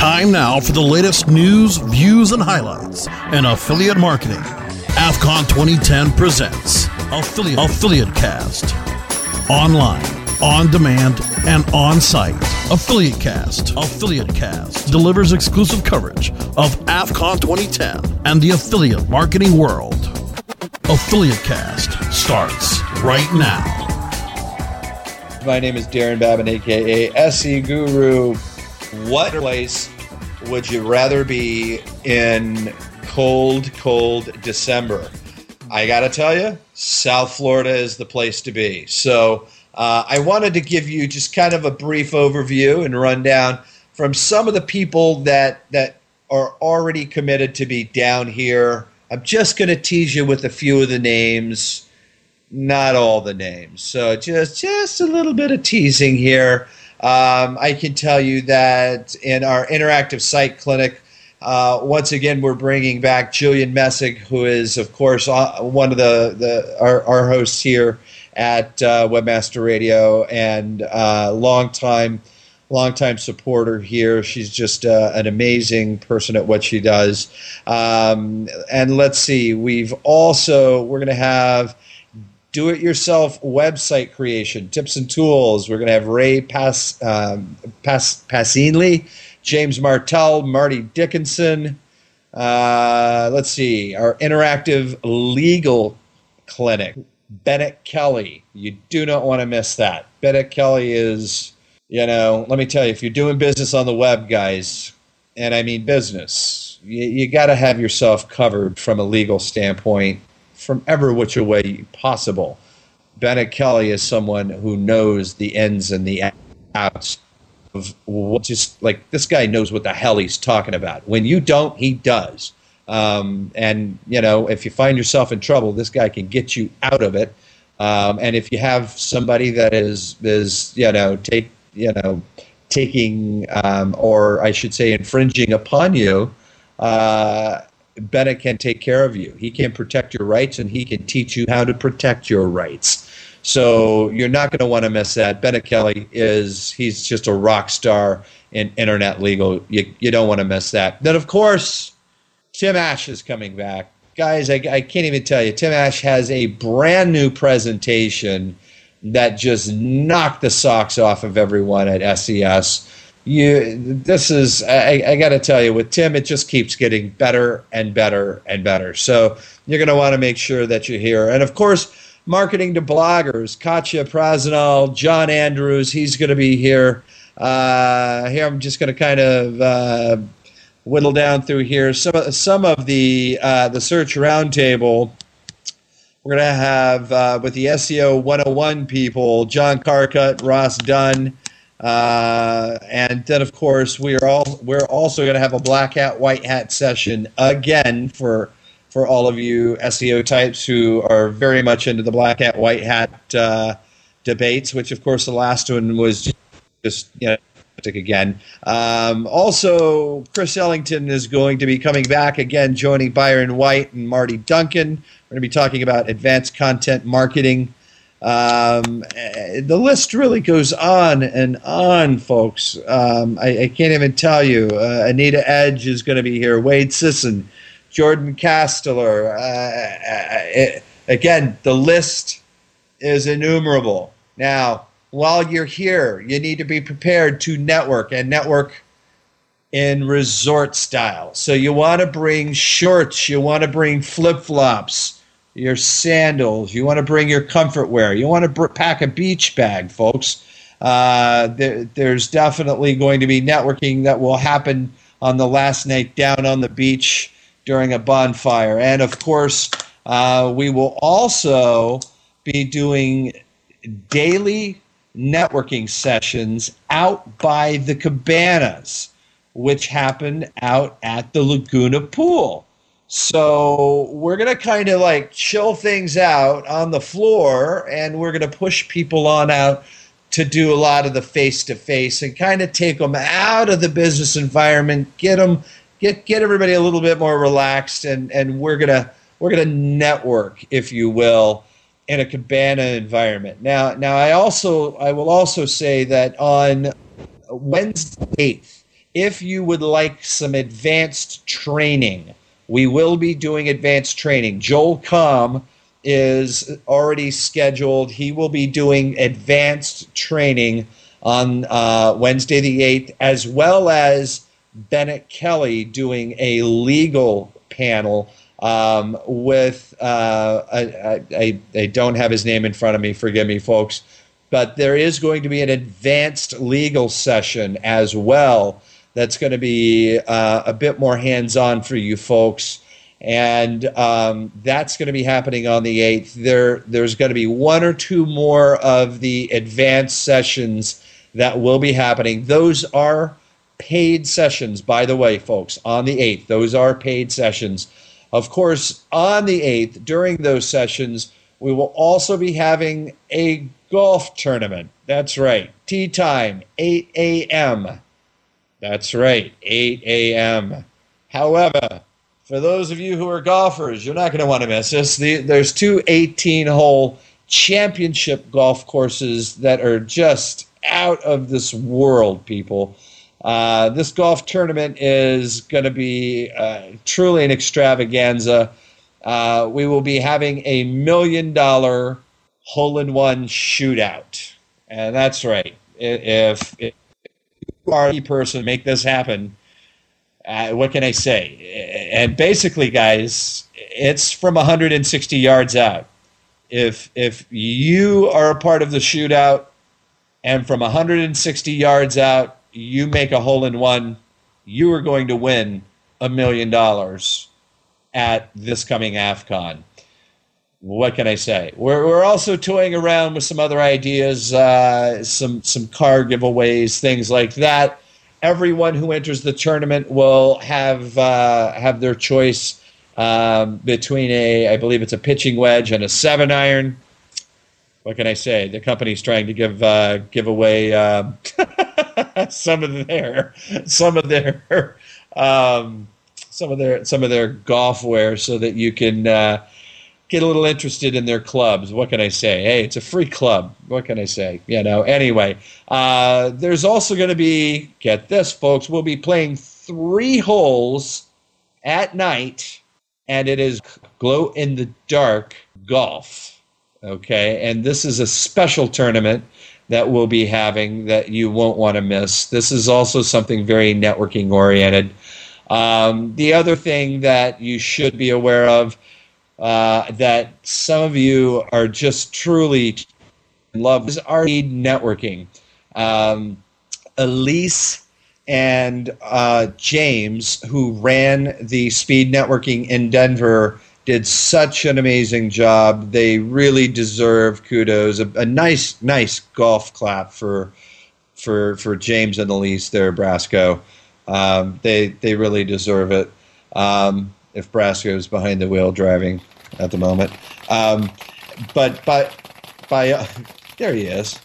Time now for the latest news, views, and highlights in affiliate marketing. AFCON 2010 presents Affiliate, affiliate Cast. Online, on demand, and on site. Affiliate Cast. Affiliate Cast delivers exclusive coverage of AFCON 2010 and the affiliate marketing world. Affiliate Cast starts right now. My name is Darren Babin, aka SE Guru. What place would you rather be in cold, cold December? I got to tell you, South Florida is the place to be. So uh, I wanted to give you just kind of a brief overview and rundown from some of the people that that are already committed to be down here. I'm just going to tease you with a few of the names, not all the names. So just just a little bit of teasing here. Um, I can tell you that in our interactive site clinic, uh, once again, we're bringing back Jillian Muessig, who is, of course, uh, one of the, the our, our hosts here at uh, Webmaster Radio and uh, longtime longtime supporter here. She's just uh, an amazing person at what she does. Um, and let's see, we've also we're going to have do-it-yourself website creation tips and tools. We're going to have Ray Pass um, Pass Passinley, James Martell, Marty Dickinson. Uh, let's see, our interactive legal clinic. Bennet Kelley. You do not want to miss that. Bennet Kelley is, you know, let me tell you, if you're doing business on the web, guys, and I mean business, you, you got to have yourself covered from a legal standpoint from every which way possible. Bennet Kelley is someone who knows the ins and the outs of what just like this guy knows what the hell he's talking about. When you don't, he does. Um, and you know, if you find yourself in trouble, this guy can get you out of it. Um, and if you have somebody that is is you know take you know taking um, or I should say infringing upon you, uh, Bennet can take care of you. He can protect your rights, and he can teach you how to protect your rights. So you're not going to want to miss that. Bennet Kelley is he's just a rock star in internet legal. You you don't want to miss that. Then of course Tim Ash is coming back. Guys, I, I can't even tell you. Tim Ash has a brand new presentation that just knocked the socks off of everyone at SES. You, this is, I, I got to tell you, with Tim, it just keeps getting better and better and better. So you're going to want to make sure that you're here. And of course, marketing to bloggers, Katya Prasinal, John Andrews, he's going to be here. Uh, here, I'm just going to kind of. Uh, whittle down through here some of, some of the uh, the search roundtable. We're going to have uh, with the SEO 101 people, John Carcutt, Ross Dunn, uh, and then of course we are all we're also going to have a black hat white hat session again for for all of you SEO types who are very much into the black hat white hat uh, debates. Which of course the last one was just you know again. Um, also, Chris Ellington is going to be coming back again, joining Byron White and Marty Duncan. We're going to be talking about advanced content marketing. Um, the list really goes on and on, folks. Um, I, I, can't even tell you. Uh, Anita Edge is going to be here. Wade Sisson, Jordan Casteller. Uh, uh, uh, again, the list is innumerable. Now, while you're here, you need to be prepared to network and network in resort style. So you want to bring shorts, you want to bring flip flops, your sandals, you want to bring your comfort wear, you want to br- pack a beach bag, folks. Uh, there, there's definitely going to be networking that will happen on the last night down on the beach during a bonfire. And of course, uh, we will also be doing daily networking sessions out by the cabanas, which happened out at the Laguna Pool. So we're going to kind of like chill things out on the floor and we're going to push people on out to do a lot of the face to face and kind of take them out of the business environment, get them get get everybody a little bit more relaxed and and we're going to we're going to network if you will in a cabana environment. Now, now I also I will also say that on Wednesday 8th if you would like some advanced training, we will be doing advanced training. Joel Comm is already scheduled. He will be doing advanced training on uh, Wednesday the 8th, as well as Bennet Kelley doing a legal panel um, with, uh, I, I, I, don't have his name in front of me, forgive me, folks, but there is going to be an advanced legal session as well that's going to be uh, a bit more hands on for you folks. And um, that's going to be happening on the 8th. There, there's going to be one or two more of the advanced sessions that will be happening. Those are paid sessions, by the way, folks, on the 8th. Those are paid sessions. Of course, on the 8th, during those sessions, we will also be having a golf tournament. That's right. Tea time, 8 a.m. That's right, 8 a.m. However, for those of you who are golfers, you're not going to want to miss this. The, there's two 18 hole championship golf courses that are just out of this world, people. Uh, this golf tournament is going to be uh, truly an extravaganza. Uh, we will be having a million dollar hole in one shootout. And that's right. If, if the person make this happen, uh, what can I say? And basically, guys, it's from 160 yards out. If if you are a part of the shootout, and from 160 yards out, you make a hole in one, you are going to win a million dollars at this coming AFCON. What can I say? We're, we're also toying around with some other ideas, uh, some some car giveaways, things like that. Everyone who enters the tournament will have uh, have their choice um, between a, I believe it's a pitching wedge and a seven iron. What can I say? The company's trying to give uh, give away. Um, some of their some of their um, some of their some of their golf wear so that you can uh, get a little interested in their clubs. What can I say? Hey, it's a free club. What can I say? You know. Anyway, uh, there's also going to be get this, folks. We'll be playing three holes at night, and it is glow in the dark golf. Okay, and this is a special tournament that we'll be having that you won't want to miss. This is also something very networking oriented. Um, the other thing that you should be aware of uh, that some of you are just truly in love is our speed networking. Um, Elise and uh, James, who ran the speed networking in Denver, did such an amazing job. They really deserve kudos. A, a nice, nice golf clap for for for James and Elise there, Brasco. Um, they they really deserve it. Um, if Brasco is behind the wheel driving at the moment, um, but but by uh, there he is.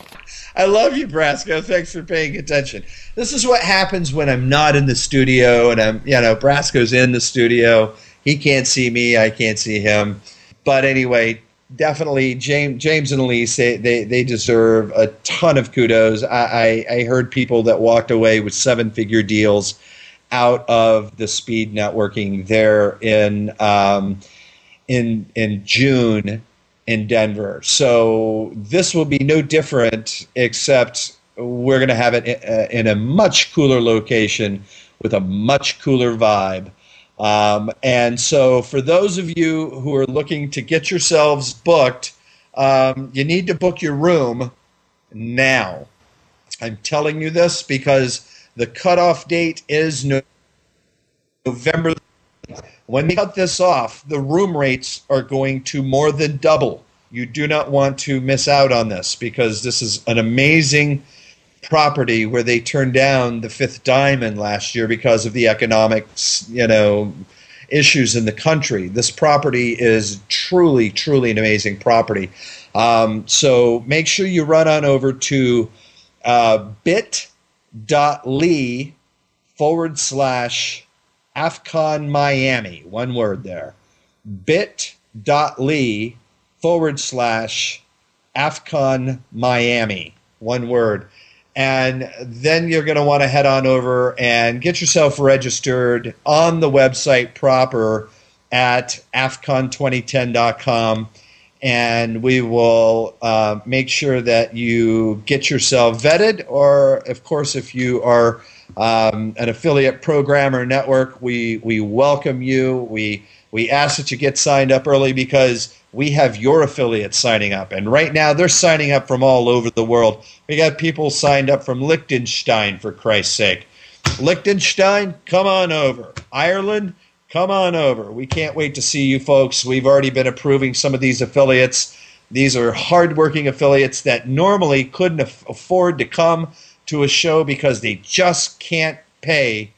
I love you, Brasco. Thanks for paying attention. This is what happens when I'm not in the studio and I'm, you know, Brasco's in the studio he can't see me, I can't see him. But anyway, definitely James James and Elise they, they, deserve a ton of kudos. I, I, I heard people that walked away with seven figure deals out of the speed networking there in um, in in June in Denver. So this will be no different, except we're going to have it in a much cooler location with a much cooler vibe. Um, and so, for those of you who are looking to get yourselves booked, um, you need to book your room now. I'm telling you this because the cutoff date is November. When we cut this off, the room rates are going to more than double. You do not want to miss out on this because this is an amazing property where they turned down the fifth diamond last year because of the economics, you know, issues in the country. This property is truly, truly an amazing property. Um, so make sure you run on over to uh, bit.ly forward slash AFCON Miami. One word there. bit.ly forward slash AFCON Miami. One word And then you're going to want to head on over and get yourself registered on the website proper at AFCON2010.com. And we will uh, make sure that you get yourself vetted, or, of course, if you are um, an affiliate program or network, we, we welcome you. We, we ask that you get signed up early because we have your affiliates signing up. And right now, they're signing up from all over the world. We got people signed up from Liechtenstein, for Christ's sake. Liechtenstein, come on over. Ireland, come on over. We can't wait to see you folks. We've already been approving some of these affiliates. These are hardworking affiliates that normally couldn't afford to come to a show because they just can't pay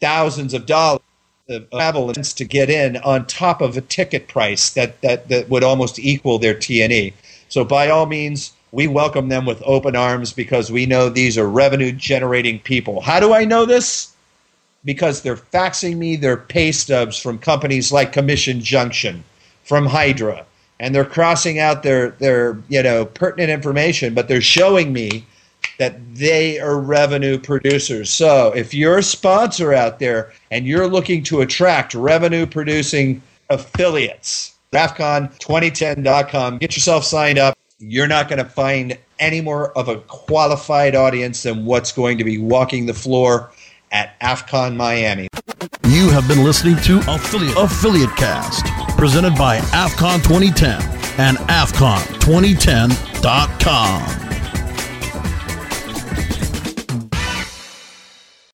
thousands of dollars of to get in on top of a ticket price that, that, that would almost equal their T&E. So by all means, we welcome them with open arms because we know these are revenue generating people. How do I know this? Because they're faxing me their pay stubs from companies like Commission Junction, from Hydra, and they're crossing out their, their you know pertinent information, but they're showing me that they are revenue producers. So if you're a sponsor out there and you're looking to attract revenue producing affiliates, AFCON2010.com, get yourself signed up. You're not going to find any more of a qualified audience than what's going to be walking the floor at AFCON Miami. You have been listening to Affiliate, Affiliate Cast, presented by AFCON 2010 and AFCON2010.com.